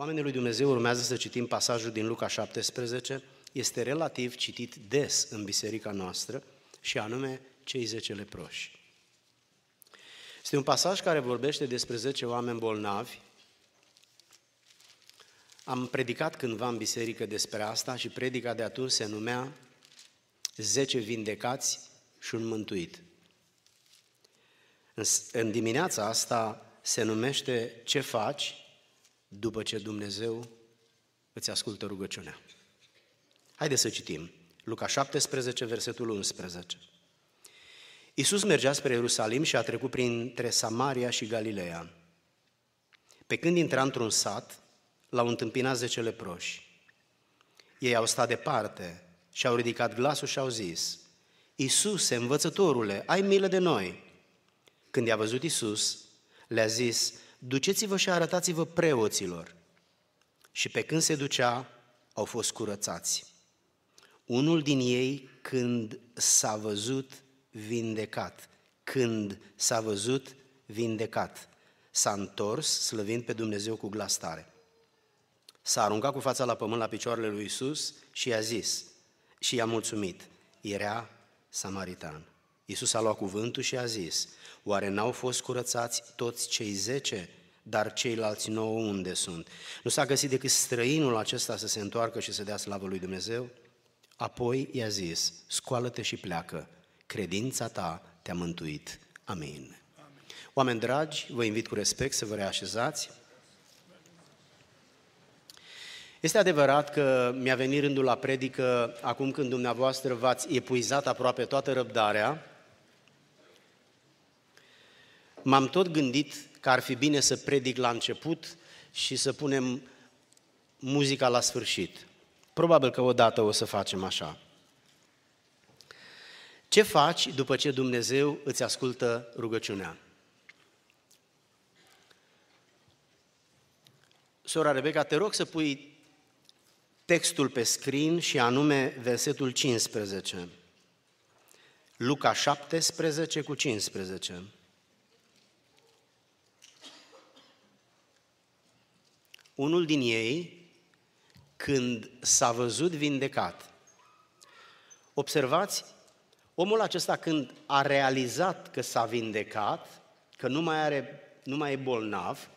Oamenii lui Dumnezeu urmează să citim pasajul din Luca 17, este relativ citit des în biserica noastră și anume cei 10 leproși. Este un pasaj care vorbește despre 10 oameni bolnavi. Am predicat cândva în biserică despre asta și predica de atunci se numea 10 vindecați și un mântuit. În dimineața asta se numește Ce faci după ce Dumnezeu îți ascultă rugăciunea. Haideți să citim. Luca 17, versetul 11. Iisus mergea spre Ierusalim și a trecut printre Samaria și Galileea. Pe când intra într-un sat, l-au întâmpinat zece leproși. Ei au stat departe și au ridicat glasul și au zis, Iisuse, învățătorule, ai milă de noi. Când i-a văzut Iisus, le-a zis, duceți-vă și arătați-vă preoților. Și pe când se ducea, au fost curățați. Unul din ei, când s-a văzut vindecat, când s-a văzut vindecat, s-a întors, slăvind pe Dumnezeu cu glas tare. S-a aruncat cu fața la pământ la picioarele lui Isus și i-a zis, și i-a mulțumit, era samaritan. Iisus a luat cuvântul și a zis, oare n-au fost curățați toți cei zece, dar ceilalți nouă unde sunt? Nu s-a găsit decât străinul acesta să se întoarcă și să dea slavă lui Dumnezeu? Apoi i-a zis, scoală-te și pleacă, credința ta te-a mântuit. Amin. Amin. Oameni dragi, vă invit cu respect să vă reașezați. Este adevărat că mi-a venit rândul la predică acum când dumneavoastră v-ați epuizat aproape toată răbdarea. M-am tot gândit că ar fi bine să predic la început și să punem muzica la sfârșit. Probabil că odată o să facem așa. Ce faci după ce Dumnezeu îți ascultă rugăciunea? Sora Rebecca, te rog să pui textul pe screen și anume versetul 15. Luca 17 cu 15. Unul din ei, când s-a văzut vindecat, observați, omul acesta când a realizat că s-a vindecat, că nu mai, are, nu mai e bolnav,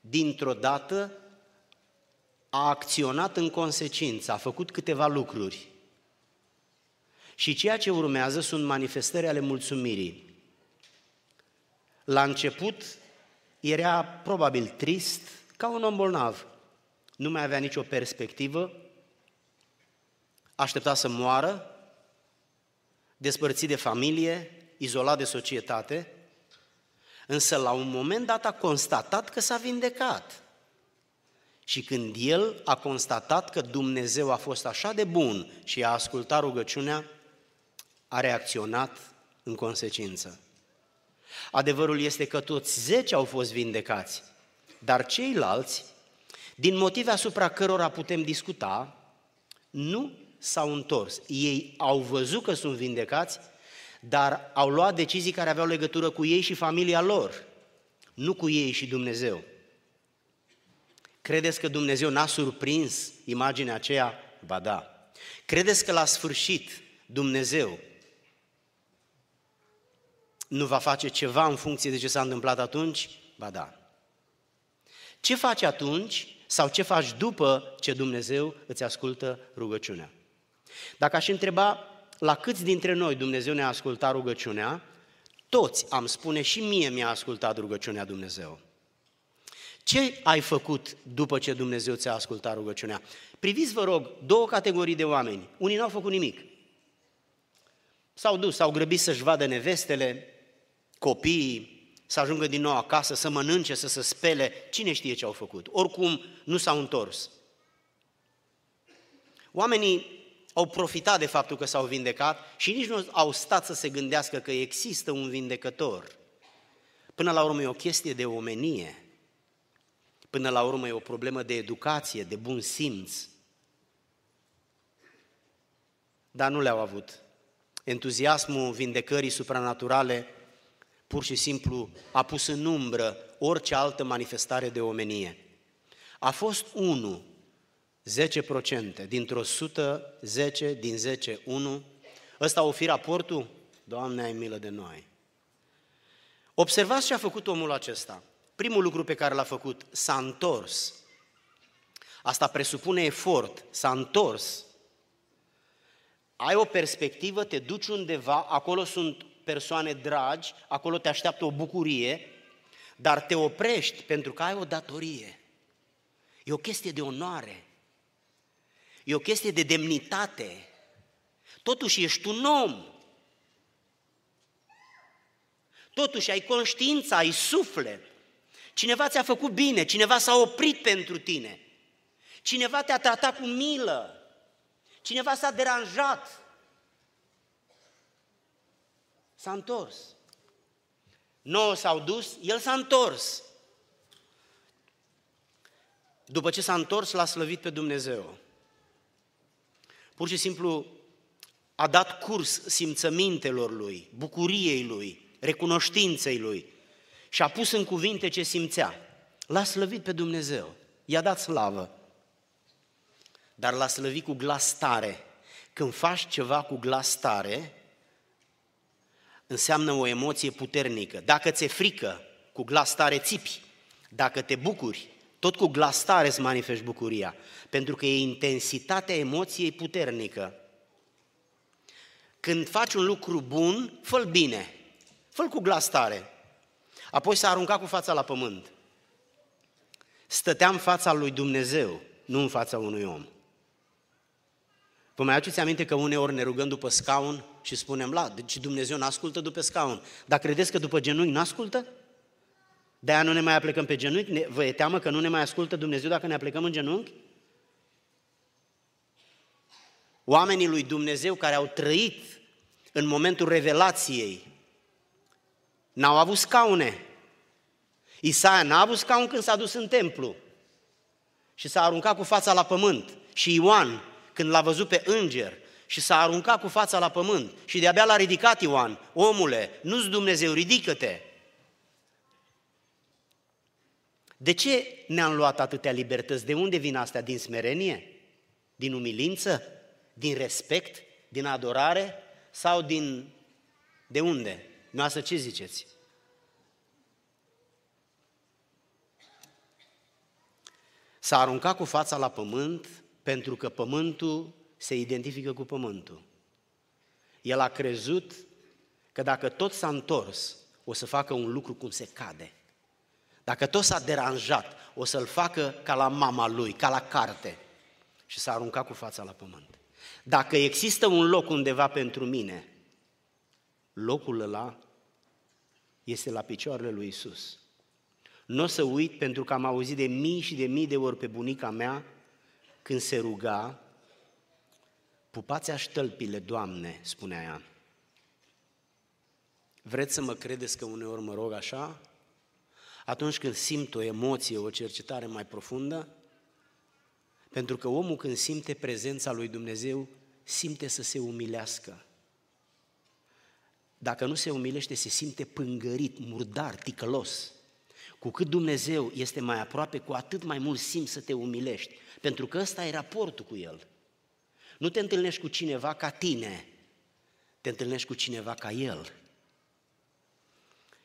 dintr-o dată a acționat în consecință, a făcut câteva lucruri. Și ceea ce urmează sunt manifestări ale mulțumirii. La început era probabil trist, ca un om bolnav. Nu mai avea nicio perspectivă, aștepta să moară, despărțit de familie, izolat de societate, însă la un moment dat a constatat că s-a vindecat. Și când el a constatat că Dumnezeu a fost așa de bun și a ascultat rugăciunea, a reacționat în consecință. Adevărul este că toți zece au fost vindecați, dar ceilalți, din motive asupra cărora putem discuta, nu s-au întors. Ei au văzut că sunt vindecați, dar au luat decizii care aveau legătură cu ei și familia lor, nu cu ei și Dumnezeu. Credeți că Dumnezeu n-a surprins imaginea aceea? Ba da. Credeți că la sfârșit Dumnezeu nu va face ceva în funcție de ce s-a întâmplat atunci? Ba da. Ce faci atunci sau ce faci după ce Dumnezeu îți ascultă rugăciunea? Dacă aș întreba la câți dintre noi Dumnezeu ne-a ascultat rugăciunea, toți am spune și mie mi-a ascultat rugăciunea Dumnezeu. Ce ai făcut după ce Dumnezeu ți-a ascultat rugăciunea? Priviți, vă rog, două categorii de oameni. Unii n-au făcut nimic. S-au dus, s-au grăbit să-și vadă nevestele, copiii, să ajungă din nou acasă, să mănânce, să se spele, cine știe ce au făcut. Oricum, nu s-au întors. Oamenii au profitat de faptul că s-au vindecat și nici nu au stat să se gândească că există un vindecător. Până la urmă e o chestie de omenie. Până la urmă e o problemă de educație, de bun simț. Dar nu le-au avut. Entuziasmul vindecării supranaturale pur și simplu a pus în umbră orice altă manifestare de omenie. A fost 1, 10%, dintr-o 110, din 10, 1. Ăsta o fi raportul? Doamne, ai milă de noi. Observați ce a făcut omul acesta. Primul lucru pe care l-a făcut, s-a întors. Asta presupune efort, s-a întors. Ai o perspectivă, te duci undeva, acolo sunt persoane dragi, acolo te așteaptă o bucurie, dar te oprești pentru că ai o datorie. E o chestie de onoare. E o chestie de demnitate. Totuși ești un om. Totuși ai conștiința, ai suflet. Cineva ți-a făcut bine, cineva s-a oprit pentru tine. Cineva te-a tratat cu milă. Cineva s-a deranjat. S-a întors. Nouă s-au dus, el s-a întors. După ce s-a întors, l-a slăvit pe Dumnezeu. Pur și simplu a dat curs simțămintelor lui, bucuriei lui, recunoștinței lui și a pus în cuvinte ce simțea. L-a slăvit pe Dumnezeu, i-a dat slavă, dar l-a slăvit cu glas tare. Când faci ceva cu glas tare, înseamnă o emoție puternică. Dacă ți-e frică, cu glas tare țipi. Dacă te bucuri, tot cu glas tare îți manifesti bucuria, pentru că e intensitatea emoției puternică. Când faci un lucru bun, fă bine, fă cu glas tare. Apoi s-a aruncat cu fața la pământ. Stătea în fața lui Dumnezeu, nu în fața unui om. Vă mai aduceți aminte că uneori ne rugăm după scaun și spunem, la, deci Dumnezeu nu ascultă după scaun. Dar credeți că după genunchi nu ascultă? De-aia nu ne mai aplecăm pe genunchi? Ne, vă e teamă că nu ne mai ascultă Dumnezeu dacă ne aplecăm în genunchi? Oamenii lui Dumnezeu care au trăit în momentul revelației n-au avut scaune. Isaia n-a avut scaun când s-a dus în templu și s-a aruncat cu fața la pământ. Și Ioan, când l-a văzut pe înger și s-a aruncat cu fața la pământ și de-abia l-a ridicat Ioan, omule, nu-ți Dumnezeu, ridică-te! De ce ne-am luat atâtea libertăți? De unde vin astea? Din smerenie? Din umilință? Din respect? Din adorare? Sau din... De unde? Noastră ce ziceți? S-a aruncat cu fața la pământ pentru că pământul se identifică cu pământul. El a crezut că dacă tot s-a întors, o să facă un lucru cum se cade. Dacă tot s-a deranjat, o să-l facă ca la mama lui, ca la carte. Și s-a aruncat cu fața la pământ. Dacă există un loc undeva pentru mine, locul ăla este la picioarele lui Isus. Nu o să uit pentru că am auzit de mii și de mii de ori pe bunica mea când se ruga, pupați aștălpile, Doamne, spunea ea. Vreți să mă credeți că uneori mă rog așa? Atunci când simt o emoție, o cercetare mai profundă, pentru că omul când simte prezența lui Dumnezeu, simte să se umilească. Dacă nu se umilește, se simte pângărit, murdar, ticălos. Cu cât Dumnezeu este mai aproape, cu atât mai mult simți să te umilești. Pentru că ăsta e raportul cu El. Nu te întâlnești cu cineva ca tine, te întâlnești cu cineva ca El.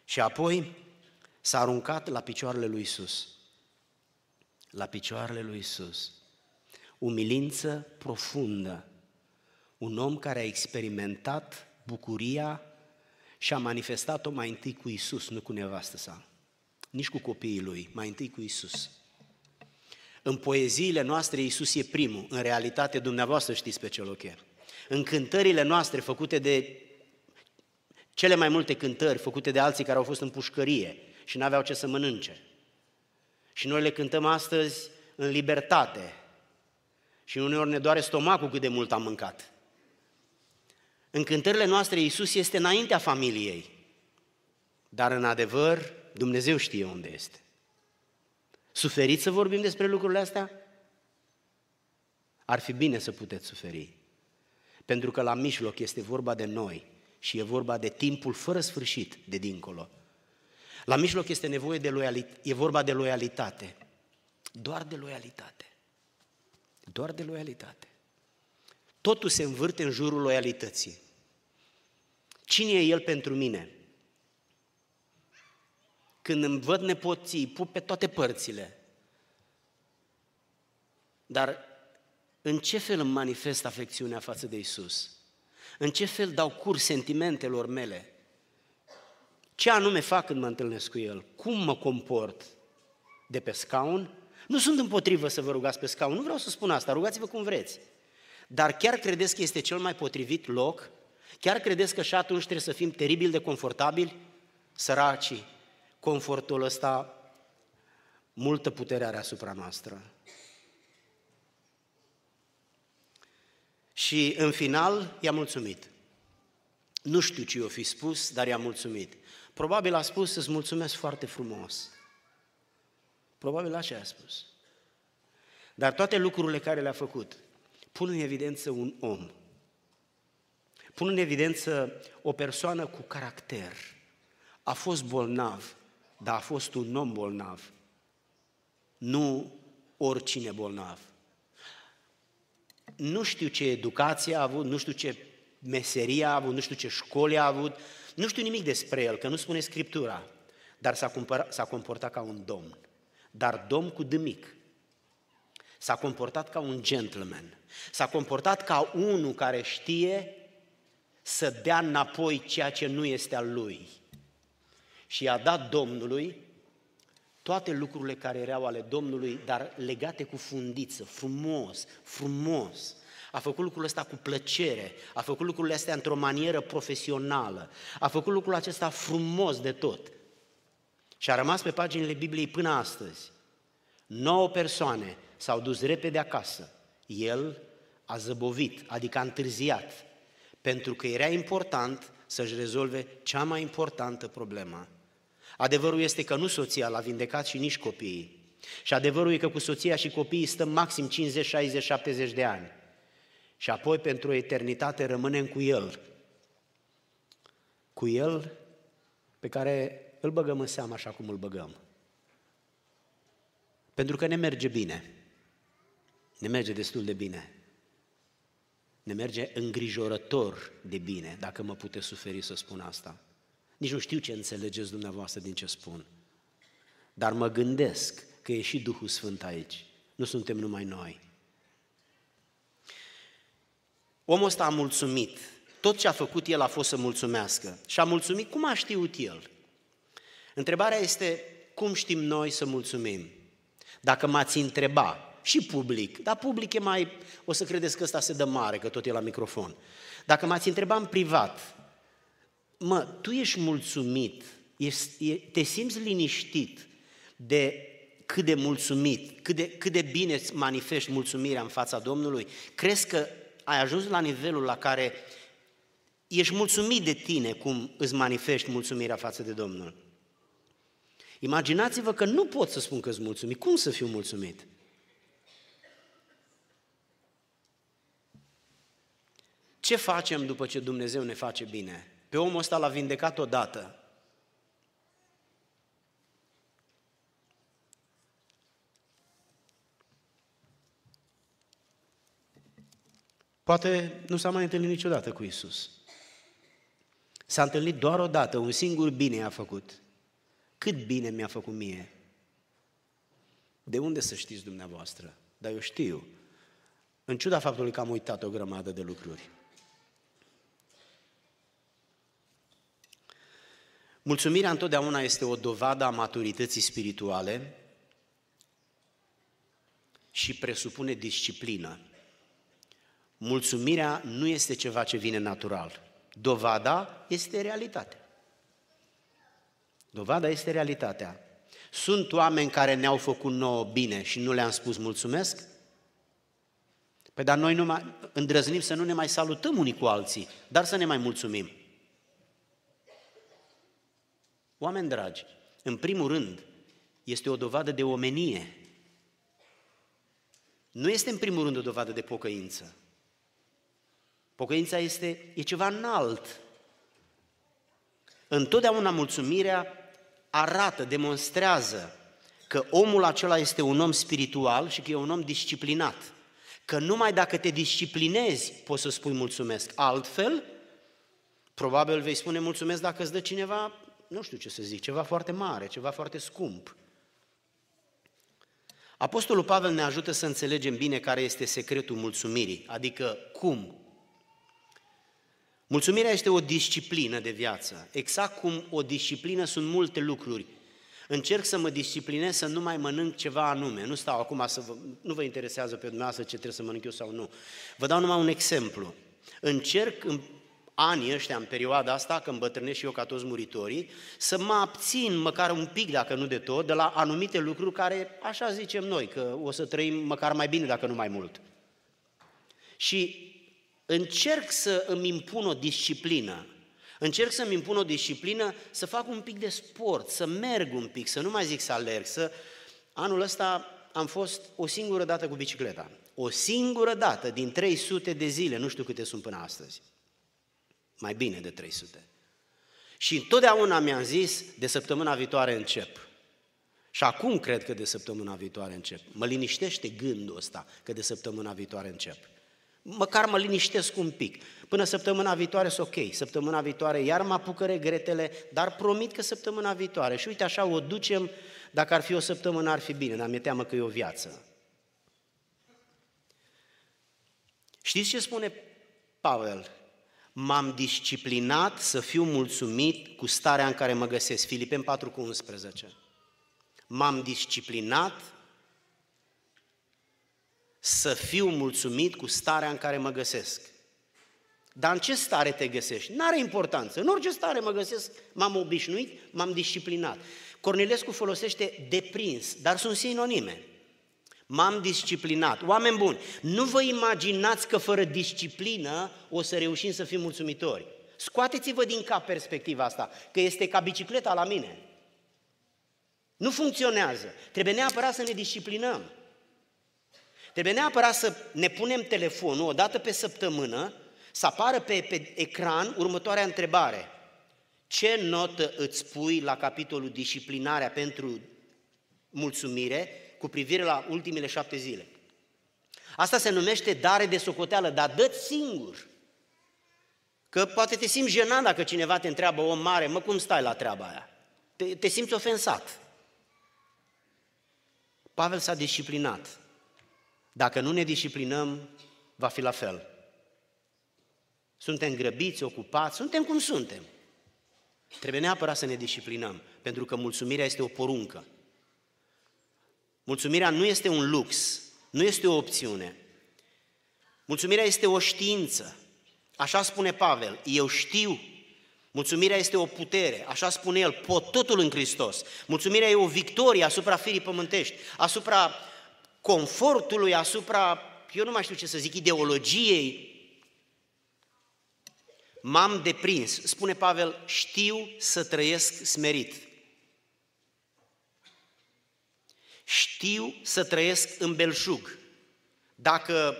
Și apoi s-a aruncat la picioarele lui Isus. La picioarele lui Isus. Umilință profundă. Un om care a experimentat bucuria și a manifestat-o mai întâi cu Isus, nu cu nevastă sa, nici cu copiii lui, mai întâi cu Isus. În poeziile noastre Iisus e primul, în realitate dumneavoastră știți pe ce loc e. În cântările noastre făcute de cele mai multe cântări făcute de alții care au fost în pușcărie și nu aveau ce să mănânce. Și noi le cântăm astăzi în libertate. Și uneori ne doare stomacul cât de mult am mâncat. În cântările noastre Iisus este înaintea familiei. Dar în adevăr, Dumnezeu știe unde este. Suferiți să vorbim despre lucrurile astea? Ar fi bine să puteți suferi. Pentru că la mijloc este vorba de noi și e vorba de timpul fără sfârșit de dincolo. La mijloc este nevoie de loialitate, e vorba de loialitate. Doar de loialitate. Doar de loialitate. Totul se învârte în jurul loialității. Cine e El pentru mine? Când îmi văd nepoții, pup pe toate părțile. Dar în ce fel îmi manifest afecțiunea față de Isus? În ce fel dau curs sentimentelor mele? Ce anume fac când mă întâlnesc cu El? Cum mă comport? De pe scaun? Nu sunt împotrivă să vă rugați pe scaun, nu vreau să spun asta, rugați-vă cum vreți. Dar chiar credeți că este cel mai potrivit loc? Chiar credeți că și atunci trebuie să fim teribil de confortabili? Săracii, confortul ăsta multă putere are asupra noastră. Și în final i-a mulțumit. Nu știu ce i-o fi spus, dar i-a mulțumit. Probabil a spus să-ți mulțumesc foarte frumos. Probabil așa a spus. Dar toate lucrurile care le-a făcut pun în evidență un om. Pun în evidență o persoană cu caracter. A fost bolnav, dar a fost un om bolnav. Nu oricine bolnav. Nu știu ce educație a avut, nu știu ce meserie a avut, nu știu ce școli a avut, nu știu nimic despre el, că nu spune Scriptura, dar s-a, cumpărat, s-a comportat ca un domn. Dar domn cu dâmic. S-a comportat ca un gentleman. S-a comportat ca unul care știe să dea înapoi ceea ce nu este al lui. Și i-a dat Domnului toate lucrurile care erau ale Domnului, dar legate cu fundiță, frumos, frumos. A făcut lucrul ăsta cu plăcere, a făcut lucrurile astea într-o manieră profesională, a făcut lucrul acesta frumos de tot. Și a rămas pe paginile Bibliei până astăzi. Nouă persoane s-au dus repede acasă. El a zăbovit, adică a întârziat, pentru că era important să-și rezolve cea mai importantă problemă. Adevărul este că nu soția l-a vindecat și nici copiii. Și adevărul e că cu soția și copiii stăm maxim 50, 60, 70 de ani și apoi pentru o eternitate rămânem cu El. Cu El pe care îl băgăm în seamă așa cum îl băgăm. Pentru că ne merge bine. Ne merge destul de bine. Ne merge îngrijorător de bine, dacă mă puteți suferi să spun asta. Nici nu știu ce înțelegeți dumneavoastră din ce spun. Dar mă gândesc că e și Duhul Sfânt aici. Nu suntem numai noi. Omul ăsta a mulțumit. Tot ce a făcut el a fost să mulțumească. Și a mulțumit cum a știut el. Întrebarea este, cum știm noi să mulțumim? Dacă m-ați întreba, și public, dar public e mai, o să credeți că ăsta se dă mare, că tot e la microfon. Dacă m-ați întreba în privat, mă, tu ești mulțumit, ești, te simți liniștit de cât de mulțumit, cât de, cât de bine îți manifesti mulțumirea în fața Domnului? Crezi că ai ajuns la nivelul la care ești mulțumit de tine cum îți manifesti mulțumirea față de Domnul. Imaginați-vă că nu pot să spun că îți mulțumit. Cum să fiu mulțumit? Ce facem după ce Dumnezeu ne face bine? Pe omul ăsta l-a vindecat odată. Poate nu s-a mai întâlnit niciodată cu Isus. S-a întâlnit doar o dată, un singur bine a făcut. Cât bine mi-a făcut mie? De unde să știți dumneavoastră? Dar eu știu. În ciuda faptului că am uitat o grămadă de lucruri. Mulțumirea întotdeauna este o dovadă a maturității spirituale și presupune disciplină. Mulțumirea nu este ceva ce vine natural. Dovada este realitatea. Dovada este realitatea. Sunt oameni care ne-au făcut nouă bine și nu le-am spus mulțumesc? Păi dar noi nu mai, îndrăznim să nu ne mai salutăm unii cu alții, dar să ne mai mulțumim. Oameni dragi, în primul rând, este o dovadă de omenie. Nu este în primul rând o dovadă de pocăință. Pocăința este e ceva înalt. Întotdeauna mulțumirea arată, demonstrează că omul acela este un om spiritual și că e un om disciplinat. Că numai dacă te disciplinezi poți să spui mulțumesc. Altfel, probabil vei spune mulțumesc dacă îți dă cineva, nu știu ce să zic, ceva foarte mare, ceva foarte scump. Apostolul Pavel ne ajută să înțelegem bine care este secretul mulțumirii, adică cum. Mulțumirea este o disciplină de viață, exact cum o disciplină sunt multe lucruri. Încerc să mă disciplinez să nu mai mănânc ceva anume. Nu stau acum să vă, nu vă interesează pe dumneavoastră ce trebuie să mănânc eu sau nu. Vă dau numai un exemplu. Încerc în anii ăștia, în perioada asta, când îmbătrânesc și eu ca toți muritorii, să mă abțin măcar un pic, dacă nu de tot, de la anumite lucruri care, așa zicem noi, că o să trăim măcar mai bine, dacă nu mai mult. Și încerc să îmi impun o disciplină. Încerc să-mi impun o disciplină să fac un pic de sport, să merg un pic, să nu mai zic să alerg, să... Anul ăsta am fost o singură dată cu bicicleta. O singură dată din 300 de zile, nu știu câte sunt până astăzi. Mai bine de 300. Și întotdeauna mi-am zis, de săptămâna viitoare încep. Și acum cred că de săptămâna viitoare încep. Mă liniștește gândul ăsta că de săptămâna viitoare încep. Măcar mă liniștesc un pic. Până săptămâna viitoare sunt ok. Săptămâna viitoare iar mă apucă regretele, dar promit că săptămâna viitoare. Și uite așa o ducem, dacă ar fi o săptămână ar fi bine, dar mi-e teamă că e o viață. Știți ce spune Pavel? M-am disciplinat să fiu mulțumit cu starea în care mă găsesc. Filipem 4 cu 11. M-am disciplinat să fiu mulțumit cu starea în care mă găsesc. Dar în ce stare te găsești? N-are importanță. În orice stare mă găsesc, m-am obișnuit, m-am disciplinat. Cornilescu folosește deprins, dar sunt sinonime. M-am disciplinat. Oameni buni, nu vă imaginați că fără disciplină o să reușim să fim mulțumitori. Scoateți-vă din cap perspectiva asta, că este ca bicicleta la mine. Nu funcționează. Trebuie neapărat să ne disciplinăm. Trebuie neapărat să ne punem telefonul o dată pe săptămână, să apară pe, pe ecran următoarea întrebare. Ce notă îți pui la capitolul disciplinarea pentru mulțumire cu privire la ultimele șapte zile? Asta se numește dare de socoteală, dar dă singur. Că poate te simți jenat dacă cineva te întreabă om mare, mă, cum stai la treaba aia? Te, te simți ofensat. Pavel s-a disciplinat. Dacă nu ne disciplinăm, va fi la fel. Suntem grăbiți, ocupați, suntem cum suntem. Trebuie neapărat să ne disciplinăm, pentru că mulțumirea este o poruncă. Mulțumirea nu este un lux, nu este o opțiune. Mulțumirea este o știință. Așa spune Pavel, eu știu. Mulțumirea este o putere, așa spune el, pot totul în Hristos. Mulțumirea e o victorie asupra firii pământești, asupra confortului, asupra, eu nu mai știu ce să zic, ideologiei. M-am deprins, spune Pavel, știu să trăiesc smerit. Știu să trăiesc în belșug. Dacă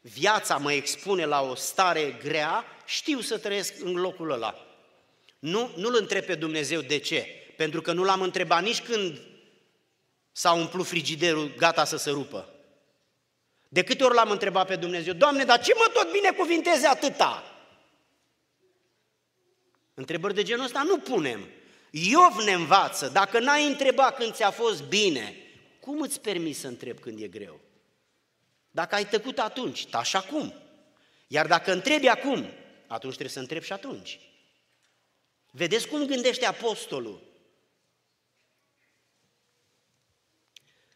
viața mă expune la o stare grea, știu să trăiesc în locul ăla. Nu, nu-L întreb pe Dumnezeu de ce, pentru că nu l-am întrebat nici când s-a umplut frigiderul gata să se rupă. De câte ori l-am întrebat pe Dumnezeu, Doamne, dar ce mă tot binecuvinteze atâta? Întrebări de genul ăsta nu punem. Iov ne învață, dacă n-ai întrebat când ți-a fost bine, cum îți permis să întrebi când e greu? Dacă ai tăcut atunci, tași acum. Iar dacă întrebi acum, atunci trebuie să întrebi și atunci. Vedeți cum gândește apostolul?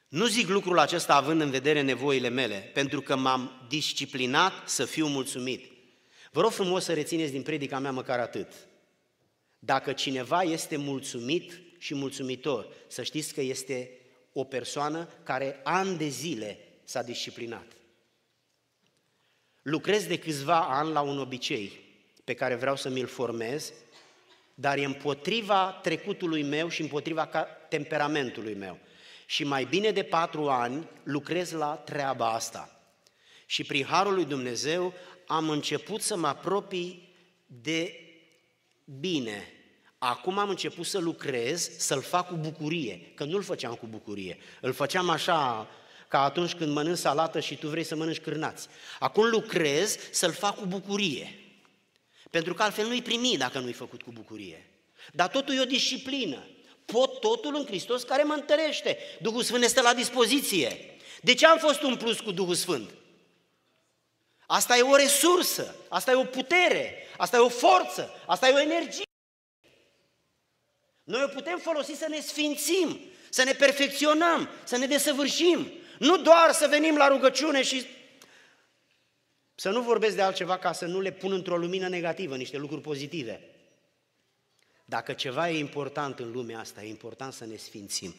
Nu zic lucrul acesta având în vedere nevoile mele, pentru că m-am disciplinat să fiu mulțumit. Vă rog frumos să rețineți din predica mea măcar atât. Dacă cineva este mulțumit și mulțumitor, să știți că este o persoană care ani de zile s-a disciplinat. Lucrez de câțiva ani la un obicei pe care vreau să mi-l formez, dar e împotriva trecutului meu și împotriva temperamentului meu și mai bine de patru ani lucrez la treaba asta. Și prin Harul lui Dumnezeu am început să mă apropii de bine. Acum am început să lucrez, să-l fac cu bucurie, că nu-l făceam cu bucurie. Îl făceam așa, ca atunci când mănânci salată și tu vrei să mănânci cârnați. Acum lucrez să-l fac cu bucurie. Pentru că altfel nu-i primi dacă nu-i făcut cu bucurie. Dar totul e o disciplină. Pot totul în Hristos care mă întărește. Duhul Sfânt este la dispoziție. De ce am fost un plus cu Duhul Sfânt? Asta e o resursă, asta e o putere, asta e o forță, asta e o energie. Noi o putem folosi să ne sfințim, să ne perfecționăm, să ne desăvârșim. Nu doar să venim la rugăciune și să nu vorbesc de altceva ca să nu le pun într-o lumină negativă, niște lucruri pozitive. Dacă ceva e important în lumea asta, e important să ne sfințim.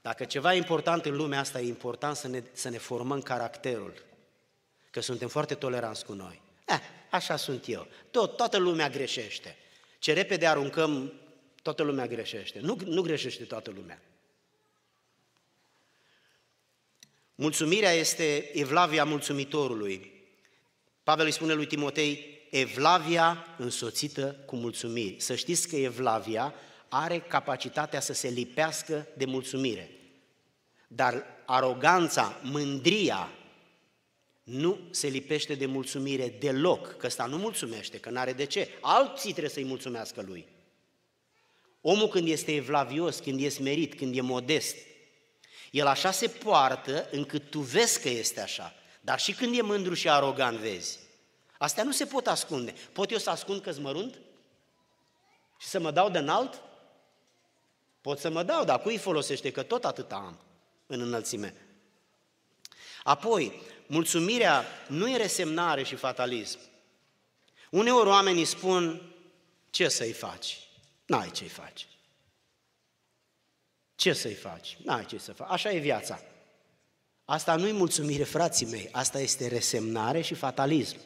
Dacă ceva e important în lumea asta, e important să ne, să ne formăm caracterul. Că suntem foarte toleranți cu noi. Eh, așa sunt eu. Tot, toată lumea greșește. Ce repede aruncăm, toată lumea greșește. Nu, nu greșește toată lumea. Mulțumirea este evlavia mulțumitorului. Pavel îi spune lui Timotei, evlavia însoțită cu mulțumiri. Să știți că evlavia are capacitatea să se lipească de mulțumire. Dar aroganța, mândria, nu se lipește de mulțumire deloc, că ăsta nu mulțumește, că n-are de ce. Alții trebuie să-i mulțumească lui. Omul când este evlavios, când e smerit, când e modest, el așa se poartă încât tu vezi că este așa. Dar și când e mândru și arogant, vezi. Astea nu se pot ascunde. Pot eu să ascund că mărunt? Și să mă dau de înalt? Pot să mă dau, dar cui folosește? Că tot atât am în înălțime. Apoi, mulțumirea nu e resemnare și fatalism. Uneori oamenii spun, ce să-i faci? N-ai ce-i faci. Ce să-i faci? N-ai ce să faci. Așa e viața. Asta nu-i mulțumire, frații mei, asta este resemnare și fatalism.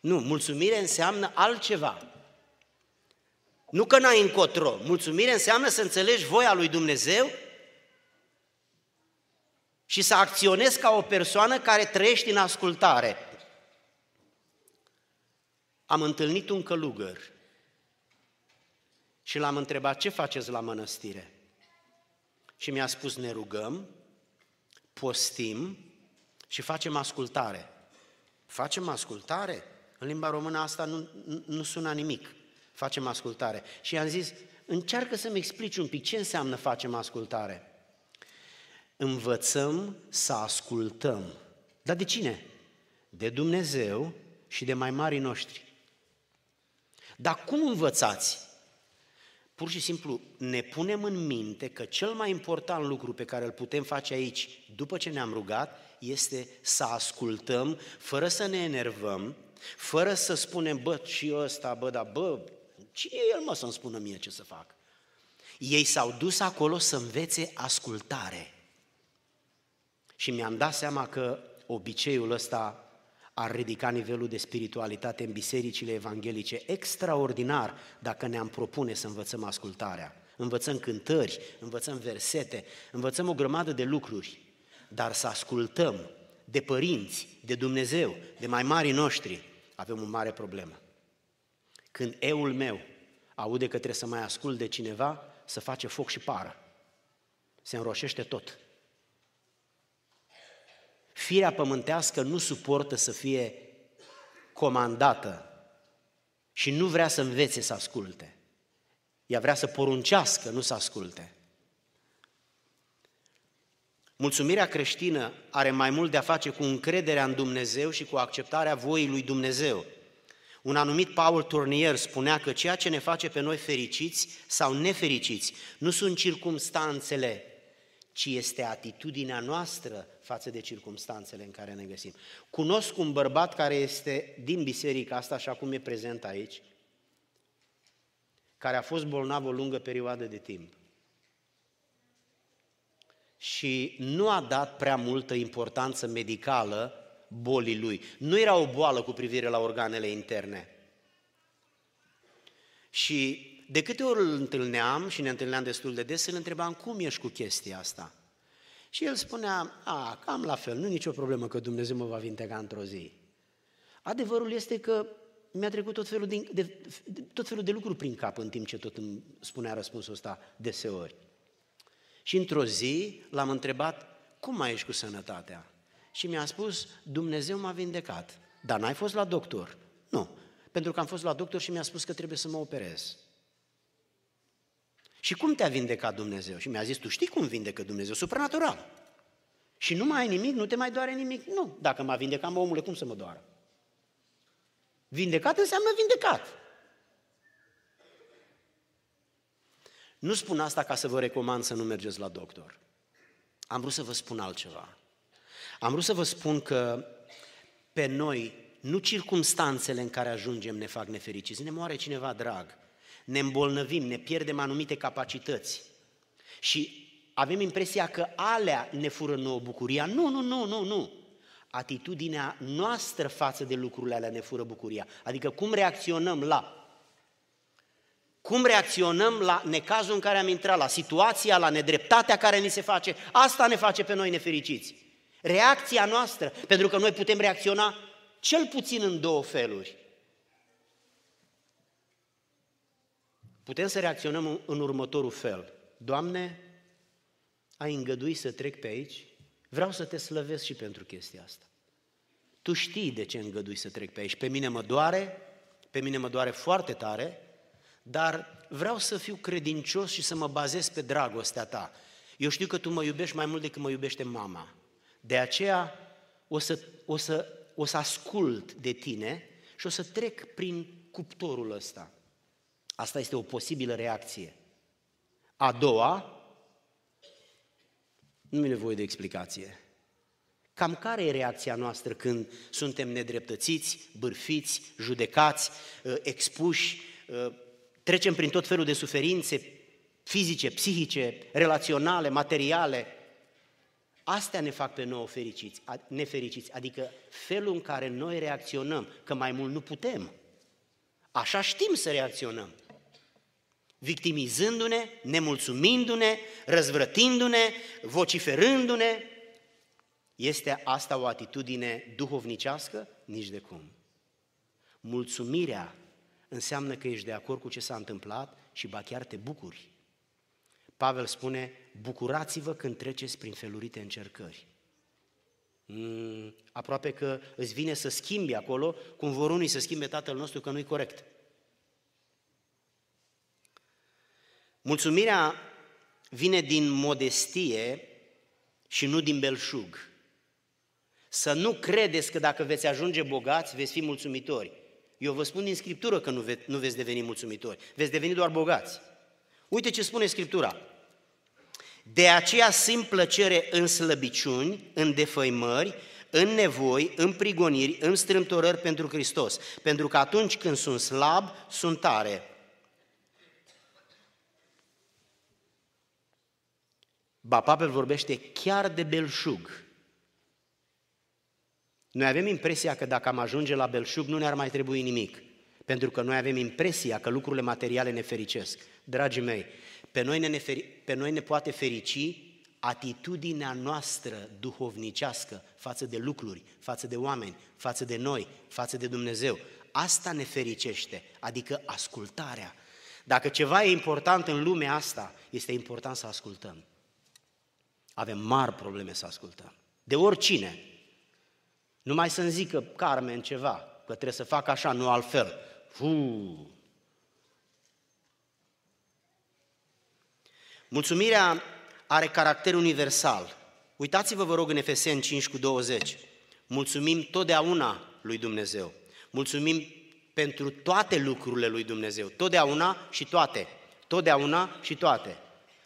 Nu, mulțumire înseamnă altceva. Nu că n-ai încotro. Mulțumire înseamnă să înțelegi voia lui Dumnezeu și să acționezi ca o persoană care trăiești în ascultare. Am întâlnit un călugăr și l-am întrebat ce faceți la mănăstire. Și mi-a spus ne rugăm, postim și facem ascultare. Facem ascultare? În limba română asta nu, nu, nu sună nimic. Facem ascultare. Și i-am zis, încearcă să-mi explici un pic ce înseamnă facem ascultare. Învățăm să ascultăm. Dar de cine? De Dumnezeu și de mai mari noștri. Dar cum învățați? Pur și simplu ne punem în minte că cel mai important lucru pe care îl putem face aici, după ce ne-am rugat, este să ascultăm fără să ne enervăm, fără să spunem, bă, și ăsta, bă, da, bă, cine e el, mă, să-mi spună mie ce să fac? Ei s-au dus acolo să învețe ascultare. Și mi-am dat seama că obiceiul ăsta ar ridica nivelul de spiritualitate în bisericile evanghelice extraordinar dacă ne-am propune să învățăm ascultarea. Învățăm cântări, învățăm versete, învățăm o grămadă de lucruri, dar să ascultăm de părinți, de Dumnezeu, de mai mari noștri, avem o mare problemă. Când eul meu aude că trebuie să mai ascult de cineva, să face foc și pară. Se înroșește tot. Firea pământească nu suportă să fie comandată și nu vrea să învețe să asculte. Ea vrea să poruncească, nu să asculte. Mulțumirea creștină are mai mult de a face cu încrederea în Dumnezeu și cu acceptarea voii lui Dumnezeu. Un anumit Paul Tournier spunea că ceea ce ne face pe noi fericiți sau nefericiți nu sunt circumstanțele, ci este atitudinea noastră față de circumstanțele în care ne găsim. Cunosc un bărbat care este din biserica asta, așa cum e prezent aici, care a fost bolnav o lungă perioadă de timp și nu a dat prea multă importanță medicală bolii lui. Nu era o boală cu privire la organele interne. Și de câte ori îl întâlneam și ne întâlneam destul de des, îl întrebam cum ești cu chestia asta. Și el spunea, a, cam la fel, nu nicio problemă că Dumnezeu mă va vindeca într-o zi. Adevărul este că mi-a trecut tot felul, din, de, tot felul de lucruri prin cap în timp ce tot îmi spunea răspunsul ăsta deseori. Și într-o zi l-am întrebat, cum mai ești cu sănătatea? Și mi-a spus, Dumnezeu m-a vindecat. Dar n-ai fost la doctor? Nu. Pentru că am fost la doctor și mi-a spus că trebuie să mă operez. Și cum te-a vindecat Dumnezeu? Și mi-a zis, tu știi cum vindecă Dumnezeu? Supranatural. Și nu mai ai nimic, nu te mai doare nimic? Nu. Dacă m-a vindecat, mă, omule, cum să mă doară? Vindecat înseamnă vindecat. Nu spun asta ca să vă recomand să nu mergeți la doctor. Am vrut să vă spun altceva. Am vrut să vă spun că pe noi nu circumstanțele în care ajungem ne fac nefericiți, ne moare cineva drag, ne îmbolnăvim, ne pierdem anumite capacități și avem impresia că alea ne fură nouă bucuria. Nu, nu, nu, nu, nu. Atitudinea noastră față de lucrurile alea ne fură bucuria. Adică cum reacționăm la cum reacționăm la necazul în care am intrat, la situația, la nedreptatea care ni se face, asta ne face pe noi nefericiți. Reacția noastră, pentru că noi putem reacționa cel puțin în două feluri. Putem să reacționăm în următorul fel. Doamne, ai îngăduit să trec pe aici? Vreau să te slăvesc și pentru chestia asta. Tu știi de ce îngădui să trec pe aici. Pe mine mă doare, pe mine mă doare foarte tare, dar vreau să fiu credincios și să mă bazez pe dragostea ta. Eu știu că tu mă iubești mai mult decât mă iubește mama. De aceea o să, o să, o să ascult de tine și o să trec prin cuptorul ăsta. Asta este o posibilă reacție. A doua, nu e nevoie de explicație. Cam care e reacția noastră când suntem nedreptățiți, bârfiți, judecați, ă, expuși, ă, trecem prin tot felul de suferințe fizice, psihice, relaționale, materiale. Astea ne fac pe noi fericiți, nefericiți, adică felul în care noi reacționăm, că mai mult nu putem. Așa știm să reacționăm. Victimizându-ne, nemulțumindu-ne, răzvrătindu-ne, vociferându-ne. Este asta o atitudine duhovnicească? Nici de cum. Mulțumirea înseamnă că ești de acord cu ce s-a întâmplat și ba chiar te bucuri. Pavel spune, bucurați-vă când treceți prin felurite încercări. Mm, aproape că îți vine să schimbi acolo, cum vor unii să schimbe tatăl nostru, că nu-i corect. Mulțumirea vine din modestie și nu din belșug. Să nu credeți că dacă veți ajunge bogați, veți fi mulțumitori. Eu vă spun din Scriptură că nu, ve- nu veți deveni mulțumitori, veți deveni doar bogați. Uite ce spune Scriptura. De aceea simt plăcere în slăbiciuni, în defăimări, în nevoi, în prigoniri, în strâmtorări pentru Hristos. Pentru că atunci când sunt slab, sunt tare. Ba, Pavel vorbește chiar de belșug. Noi avem impresia că dacă am ajunge la belșug, nu ne-ar mai trebui nimic. Pentru că noi avem impresia că lucrurile materiale ne fericesc. Dragii mei, pe noi ne, neferi, pe noi ne poate ferici atitudinea noastră duhovnicească față de lucruri, față de oameni, față de noi, față de Dumnezeu. Asta ne fericește, adică ascultarea. Dacă ceva e important în lumea asta, este important să ascultăm. Avem mari probleme să ascultăm. De oricine. Nu mai să-mi zică Carmen ceva, că trebuie să fac așa, nu altfel. Uu. Mulțumirea are caracter universal. Uitați-vă, vă rog, în Efeseni 5 cu 20. Mulțumim totdeauna lui Dumnezeu. Mulțumim pentru toate lucrurile lui Dumnezeu. Totdeauna și toate. Totdeauna și toate.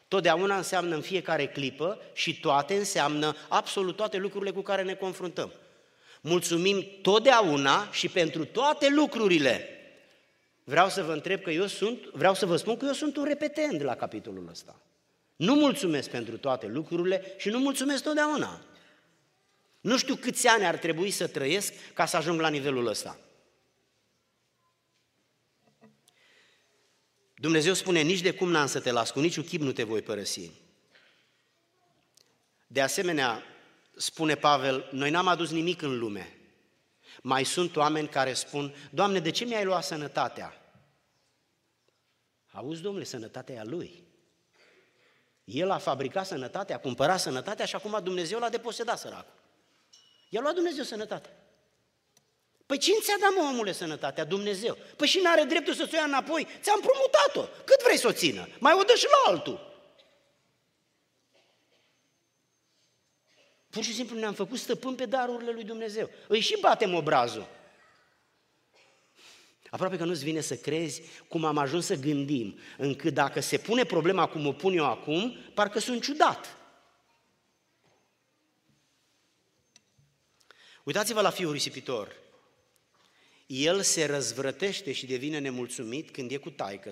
Totdeauna înseamnă în fiecare clipă și toate înseamnă absolut toate lucrurile cu care ne confruntăm. Mulțumim totdeauna și pentru toate lucrurile. Vreau să vă întreb că eu sunt, vreau să vă spun că eu sunt un repetent la capitolul ăsta. Nu mulțumesc pentru toate lucrurile și nu mulțumesc totdeauna. Nu știu câți ani ar trebui să trăiesc ca să ajung la nivelul ăsta. Dumnezeu spune, nici de cum n-am să te las, cu niciun chip nu te voi părăsi. De asemenea, spune Pavel, noi n-am adus nimic în lume. Mai sunt oameni care spun, Doamne, de ce mi-ai luat sănătatea? Auzi, domnule, sănătatea e a Lui. El a fabricat sănătatea, a cumpărat sănătatea și acum Dumnezeu l-a deposedat săracul. I-a luat Dumnezeu sănătatea. Păi cine ți-a dat, mă, omule, sănătatea? Dumnezeu. Păi și n-are dreptul să-ți o ia înapoi? Ți-am promutat-o. Cât vrei să o țină? Mai o dă și la altul. Pur și simplu ne-am făcut stăpân pe darurile lui Dumnezeu. Îi și batem obrazul. Aproape că nu-ți vine să crezi cum am ajuns să gândim, încât dacă se pune problema cum o pun eu acum, parcă sunt ciudat. Uitați-vă la fiul risipitor. El se răzvrătește și devine nemulțumit când e cu taică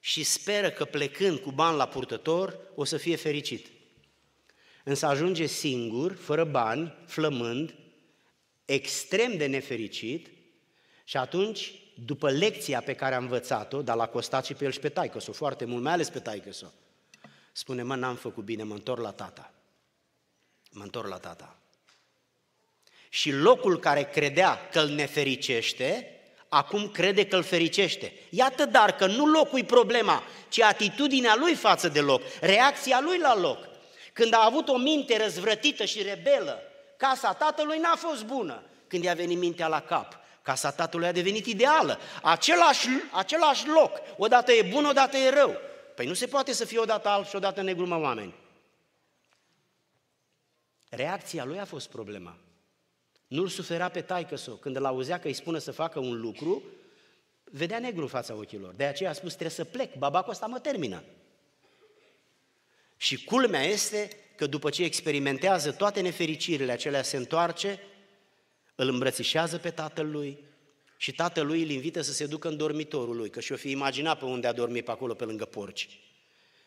și speră că plecând cu bani la purtător o să fie fericit. Însă ajunge singur, fără bani, flămând, extrem de nefericit și atunci, după lecția pe care a învățat-o, dar l-a costat și pe el și pe taică foarte mult, mai ales pe taică spune, mă, n-am făcut bine, mă întorc la tata. Mă întorc la tata. Și locul care credea că îl nefericește, acum crede că îl fericește. Iată dar că nu locul e problema, ci atitudinea lui față de loc, reacția lui la loc. Când a avut o minte răzvrătită și rebelă, casa tatălui n-a fost bună. Când i-a venit mintea la cap, casa tatălui a devenit ideală. Același, același loc, odată e bun, odată e rău. Păi nu se poate să fie odată alb și odată negru, mă, oameni. Reacția lui a fost problema. Nu-l sufera pe taică -so. Când îl auzea că îi spună să facă un lucru, vedea negru în fața ochilor. De aceea a spus, trebuie să plec, babacul ăsta mă termină. Și culmea este că după ce experimentează toate nefericirile acelea, se întoarce, îl îmbrățișează pe tatăl lui și tatăl lui îl invită să se ducă în dormitorul lui, că și-o fi imaginat pe unde a dormit pe acolo, pe lângă porci.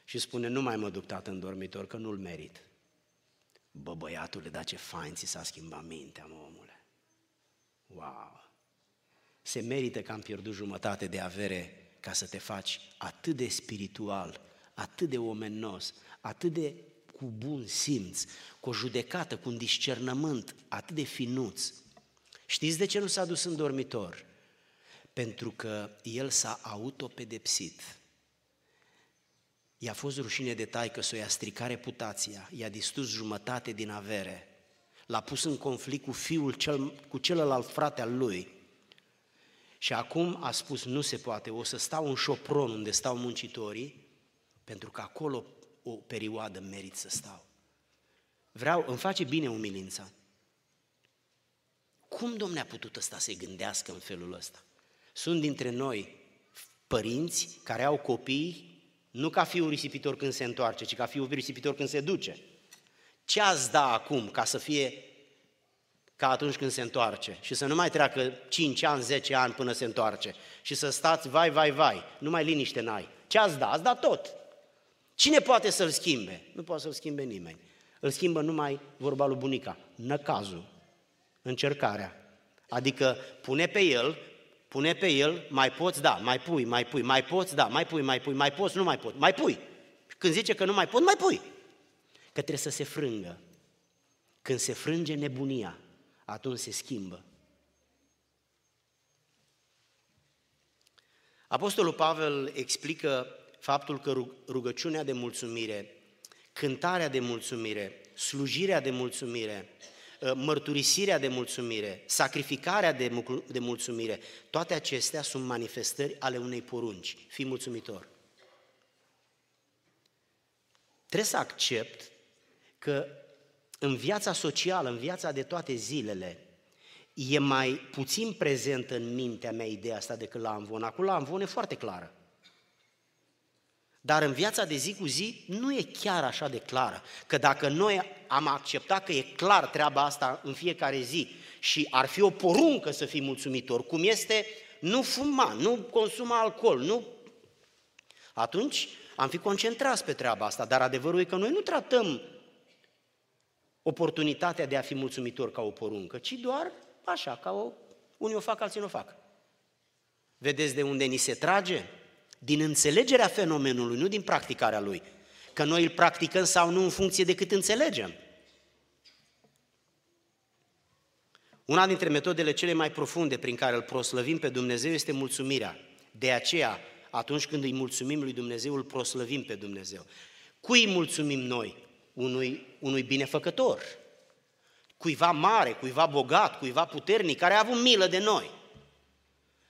Și spune, nu mai mă duc tată în dormitor, că nu-l merit. Bă, băiatule, dar ce fain ți s-a schimbat mintea, mă, omule. Wow! Se merită că am pierdut jumătate de avere ca să te faci atât de spiritual, atât de omenos, atât de cu bun simț, cu o judecată, cu un discernământ atât de finuț. Știți de ce nu s-a dus în dormitor? Pentru că el s-a autopedepsit. I-a fost rușine de taică să o ia stricat reputația, i-a distrus jumătate din avere, l-a pus în conflict cu fiul cel, cu celălalt frate al lui. Și acum a spus, nu se poate, o să stau în șopron unde stau muncitorii, pentru că acolo o perioadă merit să stau. Vreau, îmi face bine umilința. Cum Domne a putut ăsta să-i gândească în felul ăsta? Sunt dintre noi părinți care au copii nu ca fiul risipitor când se întoarce, ci ca fiul risipitor când se duce. Ce ați da acum ca să fie ca atunci când se întoarce și să nu mai treacă 5 ani, 10 ani până se întoarce și să stați vai, vai, vai, nu mai liniște n-ai. Ce ați da? Ați da tot. Cine poate să-l schimbe? Nu poate să-l schimbe nimeni. Îl schimbă numai vorba lui bunica, năcazul, încercarea. Adică pune pe el Pune pe el, mai poți, da, mai pui, mai pui, mai poți, da, mai pui, mai pui, mai poți, nu mai pot, mai pui. Când zice că nu mai pot, mai pui. Că trebuie să se frângă. Când se frânge nebunia, atunci se schimbă. Apostolul Pavel explică faptul că rugăciunea de mulțumire, cântarea de mulțumire, slujirea de mulțumire, Uh, mărturisirea de mulțumire, sacrificarea de, de mulțumire, toate acestea sunt manifestări ale unei porunci. Fii mulțumitor. Trebuie să accept că în viața socială, în viața de toate zilele, e mai puțin prezentă în mintea mea ideea asta decât la Amvon. Acum la Amvon e foarte clară. Dar în viața de zi cu zi nu e chiar așa de clară. Că dacă noi am acceptat că e clar treaba asta în fiecare zi și ar fi o poruncă să fii mulțumitor, cum este nu fuma, nu consuma alcool, nu... Atunci am fi concentrați pe treaba asta, dar adevărul e că noi nu tratăm oportunitatea de a fi mulțumitor ca o poruncă, ci doar așa, ca o... Unii o fac, alții nu o fac. Vedeți de unde ni se trage? Din înțelegerea fenomenului, nu din practicarea lui. Că noi îl practicăm sau nu în funcție de cât înțelegem. Una dintre metodele cele mai profunde prin care îl proslăvim pe Dumnezeu este mulțumirea. De aceea, atunci când îi mulțumim lui Dumnezeu, îl proslăvim pe Dumnezeu. Cui îi mulțumim noi? Unui, unui binefăcător, cuiva mare, cuiva bogat, cuiva puternic, care a avut milă de noi.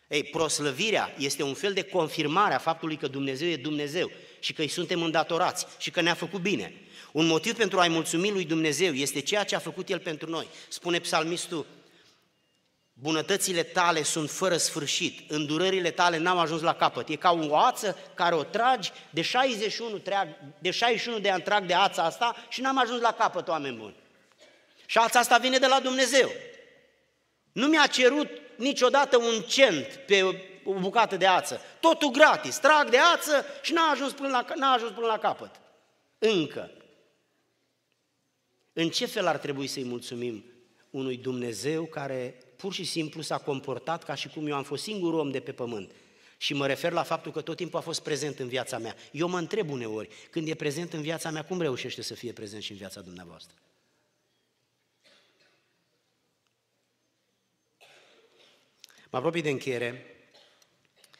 Ei, proslăvirea este un fel de confirmare a faptului că Dumnezeu e Dumnezeu și că îi suntem îndatorați și că ne-a făcut bine. Un motiv pentru a-i mulțumi lui Dumnezeu este ceea ce a făcut El pentru noi. Spune psalmistul, bunătățile tale sunt fără sfârșit, îndurările tale n-au ajuns la capăt. E ca o ață care o tragi de 61, de 61 de ani trag de ața asta și n-am ajuns la capăt, oameni buni. Și ața asta vine de la Dumnezeu. Nu mi-a cerut niciodată un cent pe o bucată de ață. Totul gratis. Trag de ață și n-a ajuns până la, n-a ajuns până la capăt. Încă. În ce fel ar trebui să-i mulțumim unui Dumnezeu care pur și simplu s-a comportat ca și cum eu am fost singurul om de pe pământ? Și mă refer la faptul că tot timpul a fost prezent în viața mea. Eu mă întreb uneori, când e prezent în viața mea, cum reușește să fie prezent și în viața dumneavoastră? Mă apropii de încheiere.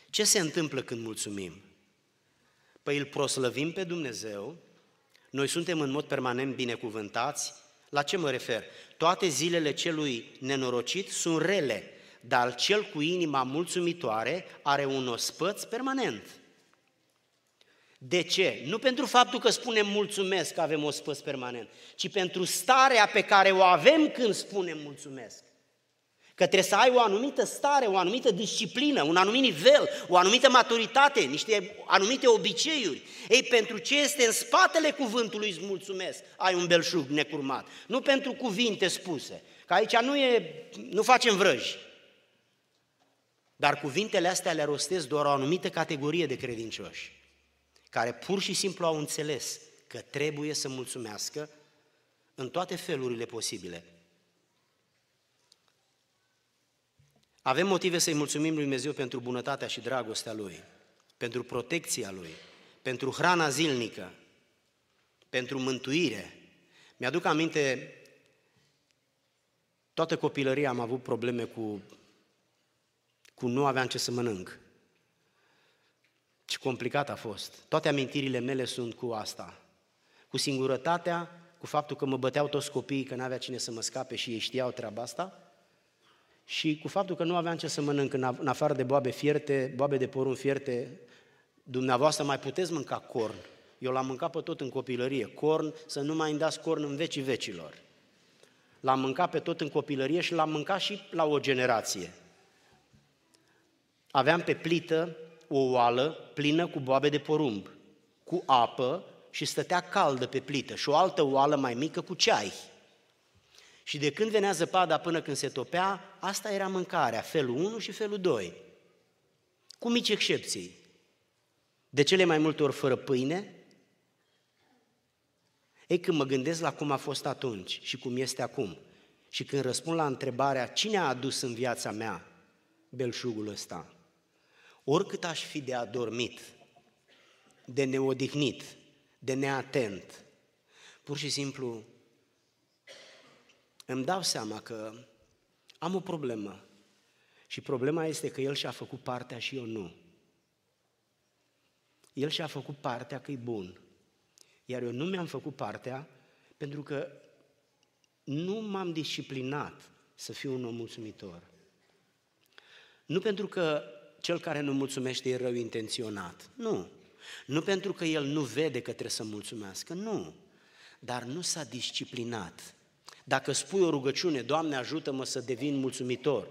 Ce se întâmplă când mulțumim? Păi îl proslăvim pe Dumnezeu, noi suntem în mod permanent binecuvântați. La ce mă refer? Toate zilele celui nenorocit sunt rele, dar cel cu inima mulțumitoare are un ospăț permanent. De ce? Nu pentru faptul că spunem mulțumesc că avem ospăț permanent, ci pentru starea pe care o avem când spunem mulțumesc. Că trebuie să ai o anumită stare, o anumită disciplină, un anumit nivel, o anumită maturitate, niște anumite obiceiuri. Ei, pentru ce este în spatele cuvântului îți mulțumesc, ai un belșug necurmat. Nu pentru cuvinte spuse, că aici nu, e, nu facem vrăji. Dar cuvintele astea le rostesc doar o anumită categorie de credincioși, care pur și simplu au înțeles că trebuie să mulțumească în toate felurile posibile Avem motive să-i mulțumim lui Dumnezeu pentru bunătatea și dragostea Lui, pentru protecția Lui, pentru hrana zilnică, pentru mântuire. Mi-aduc aminte, toată copilăria am avut probleme cu, cu nu aveam ce să mănânc. Ce complicat a fost. Toate amintirile mele sunt cu asta. Cu singurătatea, cu faptul că mă băteau toți copiii, că n-avea cine să mă scape și ei știau treaba asta, și cu faptul că nu aveam ce să mănânc în afară de boabe fierte, boabe de porumb fierte, dumneavoastră mai puteți mânca corn. Eu l-am mâncat pe tot în copilărie. Corn, să nu mai îmi corn în vecii vecilor. L-am mâncat pe tot în copilărie și l-am mâncat și la o generație. Aveam pe plită o oală plină cu boabe de porumb, cu apă și stătea caldă pe plită și o altă oală mai mică cu ceai. Și de când venea zăpada până când se topea, asta era mâncarea, felul 1 și felul 2. Cu mici excepții. De cele mai multe ori fără pâine. Ei, când mă gândesc la cum a fost atunci și cum este acum, și când răspund la întrebarea cine a adus în viața mea belșugul ăsta, oricât aș fi de adormit, de neodihnit, de neatent, pur și simplu îmi dau seama că am o problemă. Și problema este că el și-a făcut partea și eu nu. El și-a făcut partea că e bun. Iar eu nu mi-am făcut partea pentru că nu m-am disciplinat să fiu un om mulțumitor. Nu pentru că cel care nu mulțumește e rău intenționat. Nu. Nu pentru că el nu vede că trebuie să mulțumească. Nu. Dar nu s-a disciplinat. Dacă spui o rugăciune, Doamne ajută-mă să devin mulțumitor, 99%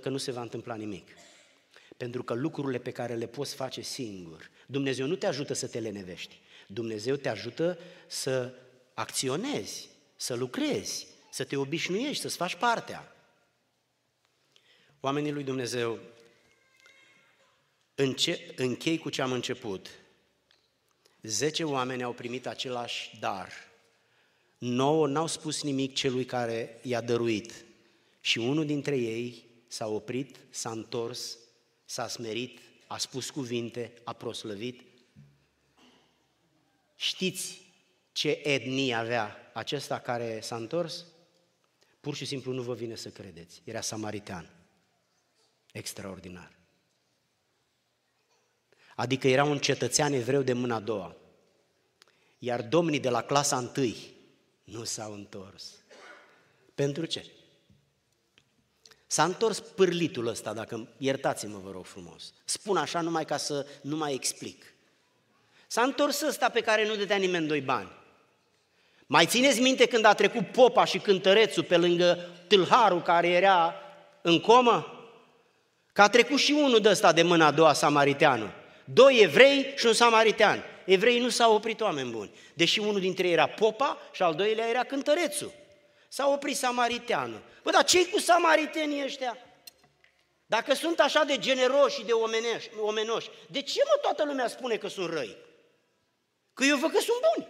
că nu se va întâmpla nimic. Pentru că lucrurile pe care le poți face singur, Dumnezeu nu te ajută să te lenevești. Dumnezeu te ajută să acționezi, să lucrezi, să te obișnuiești, să-ți faci partea. Oamenii lui Dumnezeu, înce- închei cu ce am început. Zece oameni au primit același dar, nouă n-au spus nimic celui care i-a dăruit. Și unul dintre ei s-a oprit, s-a întors, s-a smerit, a spus cuvinte, a proslăvit. Știți ce etnie avea acesta care s-a întors? Pur și simplu nu vă vine să credeți. Era samaritean. Extraordinar. Adică era un cetățean evreu de mâna a doua. Iar domnii de la clasa întâi nu s-au întors. Pentru ce? S-a întors pârlitul ăsta, dacă iertați-mă, vă rog frumos. Spun așa numai ca să nu mai explic. S-a întors ăsta pe care nu dădea nimeni doi bani. Mai țineți minte când a trecut popa și cântărețul pe lângă tâlharul care era în comă? Că a trecut și unul de ăsta de mâna a doua, samariteanul. Doi evrei și un samaritean. Evreii nu s-au oprit oameni buni, deși unul dintre ei era popa și al doilea era cântărețul. S-a oprit samariteanul. Bă, dar ce cu samaritenii ăștia? Dacă sunt așa de generoși și de omenești, omenoși, de ce mă toată lumea spune că sunt răi? Că eu văd că sunt buni.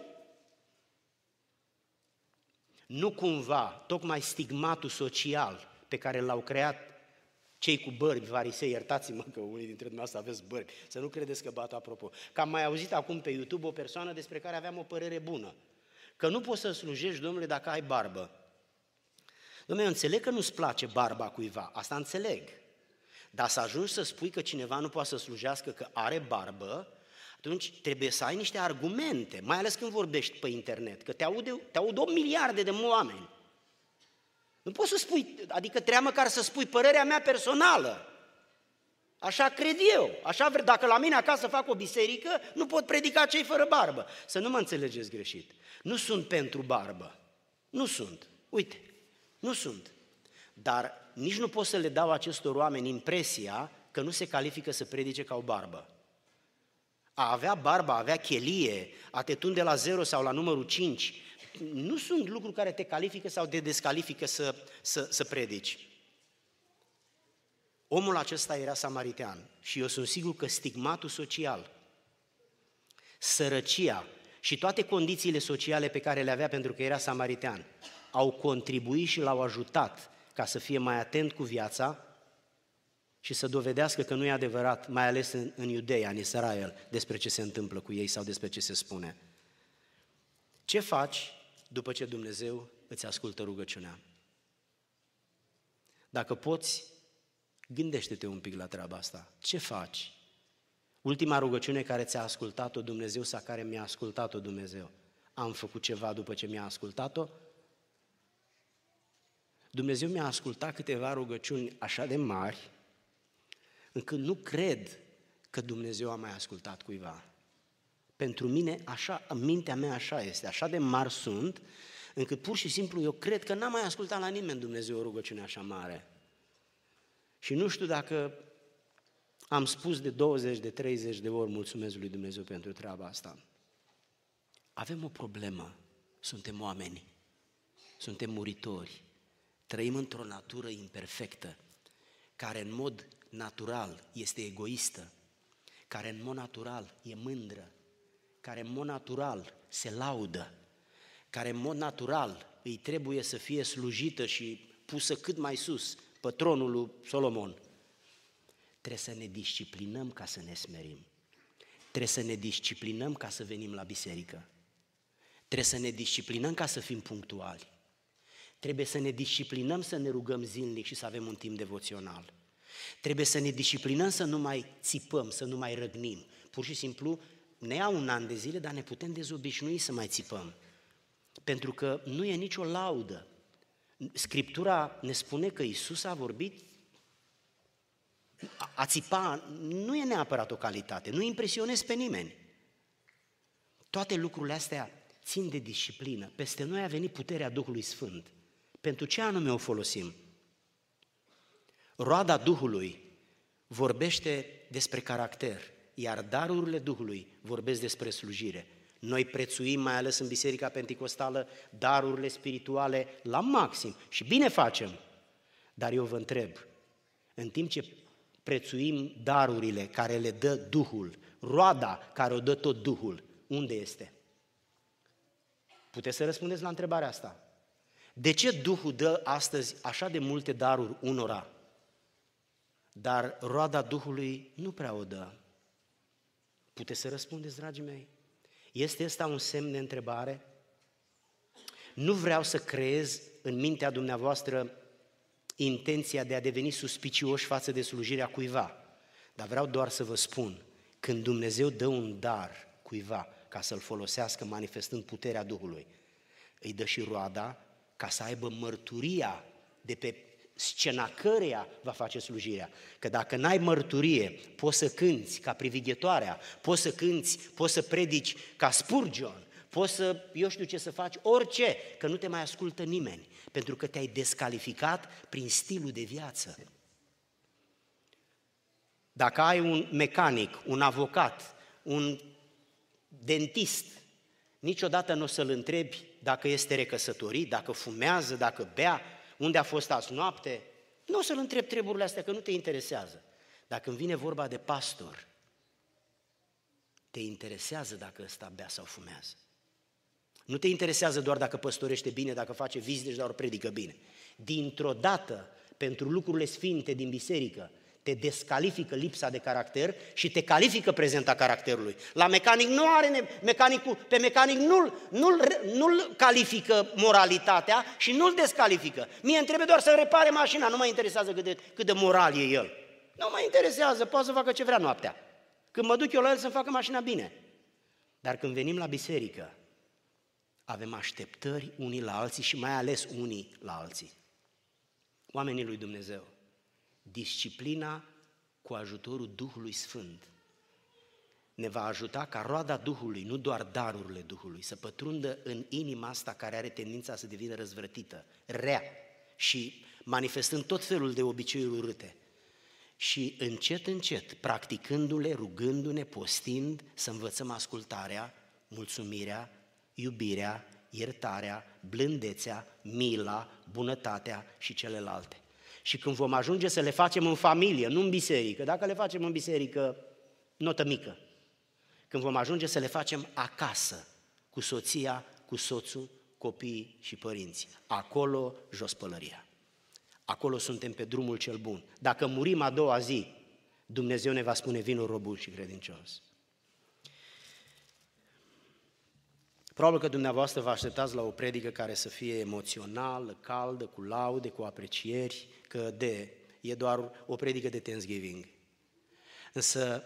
Nu cumva, tocmai stigmatul social pe care l-au creat cei cu bărbi, varisei, iertați-mă că unii dintre dumneavoastră aveți bărbi, să nu credeți că bat apropo. Că am mai auzit acum pe YouTube o persoană despre care aveam o părere bună. Că nu poți să slujești, domnule, dacă ai barbă. Domnule, eu înțeleg că nu-ți place barba cuiva, asta înțeleg. Dar să ajungi să spui că cineva nu poate să slujească că are barbă, atunci trebuie să ai niște argumente, mai ales când vorbești pe internet, că te aud, te aud o miliarde de oameni. Nu poți să spui, adică trebuie măcar să spui părerea mea personală. Așa cred eu. Așa, dacă la mine acasă fac o biserică, nu pot predica cei fără barbă. Să nu mă înțelegeți greșit. Nu sunt pentru barbă. Nu sunt. Uite, nu sunt. Dar nici nu pot să le dau acestor oameni impresia că nu se califică să predice ca o barbă. A avea barba, a avea chelie, a te tunde la zero sau la numărul 5, nu sunt lucruri care te califică sau te descalifică să, să, să predici. Omul acesta era samaritean și eu sunt sigur că stigmatul social, sărăcia și toate condițiile sociale pe care le avea pentru că era samaritean, au contribuit și l-au ajutat ca să fie mai atent cu viața și să dovedească că nu e adevărat, mai ales în, în Iudeea, în Israel, despre ce se întâmplă cu ei sau despre ce se spune. Ce faci după ce Dumnezeu îți ascultă rugăciunea? Dacă poți, gândește-te un pic la treaba asta. Ce faci? Ultima rugăciune care ți-a ascultat-o Dumnezeu sau care mi-a ascultat-o Dumnezeu. Am făcut ceva după ce mi-a ascultat-o? Dumnezeu mi-a ascultat câteva rugăciuni așa de mari, încât nu cred că Dumnezeu a mai ascultat cuiva. Pentru mine, așa, în mintea mea așa este, așa de mari sunt, încât pur și simplu eu cred că n-am mai ascultat la nimeni Dumnezeu o rugăciune așa mare. Și nu știu dacă am spus de 20, de 30 de ori mulțumesc lui Dumnezeu pentru treaba asta. Avem o problemă, suntem oameni, suntem muritori, trăim într-o natură imperfectă, care în mod natural este egoistă, care în mod natural e mândră, care în mod natural se laudă, care în mod natural îi trebuie să fie slujită și pusă cât mai sus pe tronul lui Solomon. Trebuie să ne disciplinăm ca să ne smerim. Trebuie să ne disciplinăm ca să venim la biserică. Trebuie să ne disciplinăm ca să fim punctuali. Trebuie să ne disciplinăm să ne rugăm zilnic și să avem un timp devoțional. Trebuie să ne disciplinăm să nu mai țipăm, să nu mai răgnim. Pur și simplu ne ia un an de zile, dar ne putem dezobișnui să mai țipăm. Pentru că nu e nicio laudă. Scriptura ne spune că Isus a vorbit a țipa nu e neapărat o calitate, nu impresionezi pe nimeni. Toate lucrurile astea țin de disciplină. Peste noi a venit puterea Duhului Sfânt. Pentru ce anume o folosim? Roada Duhului vorbește despre caracter, iar darurile Duhului vorbesc despre slujire. Noi prețuim, mai ales în Biserica Pentecostală, darurile spirituale la maxim și bine facem. Dar eu vă întreb, în timp ce prețuim darurile care le dă Duhul, roada care o dă tot Duhul, unde este? Puteți să răspundeți la întrebarea asta. De ce Duhul dă astăzi așa de multe daruri unora, dar roada Duhului nu prea o dă? Puteți să răspundeți, dragii mei? Este asta un semn de întrebare? Nu vreau să creez în mintea dumneavoastră intenția de a deveni suspicioși față de slujirea cuiva. Dar vreau doar să vă spun, când Dumnezeu dă un dar cuiva ca să-l folosească manifestând puterea Duhului, îi dă și roada ca să aibă mărturia de pe scena căreia va face slujirea. Că dacă n-ai mărturie, poți să cânți ca privighetoarea, poți să cânți, poți să predici ca Spurgeon, poți să, eu știu ce să faci, orice, că nu te mai ascultă nimeni, pentru că te-ai descalificat prin stilul de viață. Dacă ai un mecanic, un avocat, un dentist, niciodată nu o să-l întrebi dacă este recăsătorit, dacă fumează, dacă bea, unde a fost azi noapte. Nu o să-l întrebi treburile astea, că nu te interesează. Dacă îmi vine vorba de pastor, te interesează dacă ăsta bea sau fumează. Nu te interesează doar dacă păstorește bine, dacă face vizite sau predică bine. Dintr-o dată, pentru lucrurile sfinte din biserică, te descalifică lipsa de caracter și te califică prezenta caracterului. La mecanic nu are, mecanicul, pe mecanic nu-l, nu-l, nu-l califică moralitatea și nu-l descalifică. Mie îmi trebuie doar să repare mașina, nu mă interesează cât de, cât de moral e el. Nu mă interesează, poate să facă ce vrea noaptea. Când mă duc eu la el să facă mașina bine. Dar când venim la biserică, avem așteptări unii la alții și mai ales unii la alții. Oamenii lui Dumnezeu disciplina cu ajutorul Duhului Sfânt ne va ajuta ca roada Duhului, nu doar darurile Duhului, să pătrundă în inima asta care are tendința să devină răzvrătită, rea și manifestând tot felul de obiceiuri urâte. Și încet, încet, practicându-le, rugându-ne, postind, să învățăm ascultarea, mulțumirea, iubirea, iertarea, blândețea, mila, bunătatea și celelalte. Și când vom ajunge să le facem în familie, nu în biserică, dacă le facem în biserică, notă mică. Când vom ajunge să le facem acasă, cu soția, cu soțul, copiii și părinții. Acolo jos pălăria. Acolo suntem pe drumul cel bun. Dacă murim a doua zi, Dumnezeu ne va spune vinul robun și credincios. Probabil că dumneavoastră vă așteptați la o predică care să fie emoțională, caldă, cu laude, cu aprecieri, că de, e doar o predică de Thanksgiving. Însă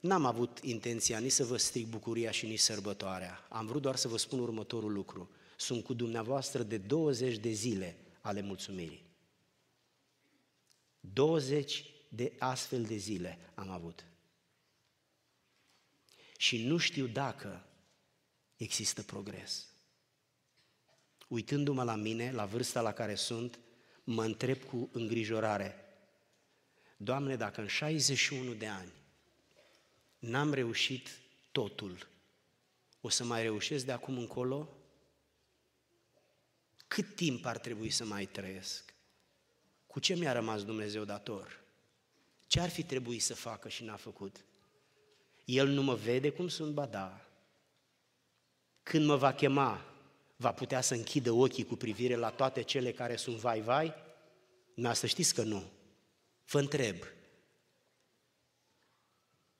n-am avut intenția nici să vă stric bucuria și nici sărbătoarea. Am vrut doar să vă spun următorul lucru. Sunt cu dumneavoastră de 20 de zile ale mulțumirii. 20 de astfel de zile am avut. Și nu știu dacă există progres. Uitându-mă la mine, la vârsta la care sunt, mă întreb cu îngrijorare, Doamne, dacă în 61 de ani n-am reușit totul, o să mai reușesc de acum încolo? Cât timp ar trebui să mai trăiesc? Cu ce mi-a rămas Dumnezeu dator? Ce ar fi trebuit să facă și n-a făcut? El nu mă vede cum sunt, ba da. Când mă va chema, va putea să închidă ochii cu privire la toate cele care sunt vai-vai? Nu, să știți că nu. Vă întreb,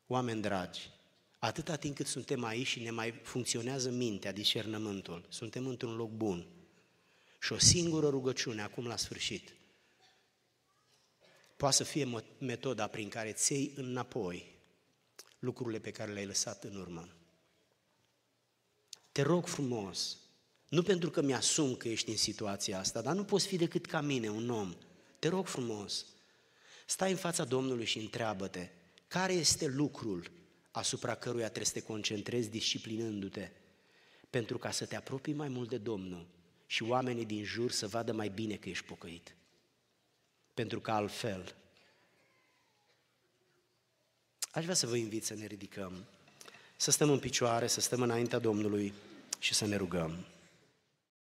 oameni dragi, atâta timp cât suntem aici și ne mai funcționează mintea, discernământul, suntem într-un loc bun. Și o singură rugăciune acum la sfârșit poate să fie metoda prin care ți iei înapoi lucrurile pe care le-ai lăsat în urmă. Te rog frumos, nu pentru că mi-asum că ești în situația asta, dar nu poți fi decât ca mine, un om. Te rog frumos, stai în fața Domnului și întreabă-te, care este lucrul asupra căruia trebuie să te concentrezi disciplinându-te pentru ca să te apropii mai mult de Domnul și oamenii din jur să vadă mai bine că ești pocăit. Pentru că altfel, aș vrea să vă invit să ne ridicăm, să stăm în picioare, să stăm înaintea Domnului și să ne rugăm.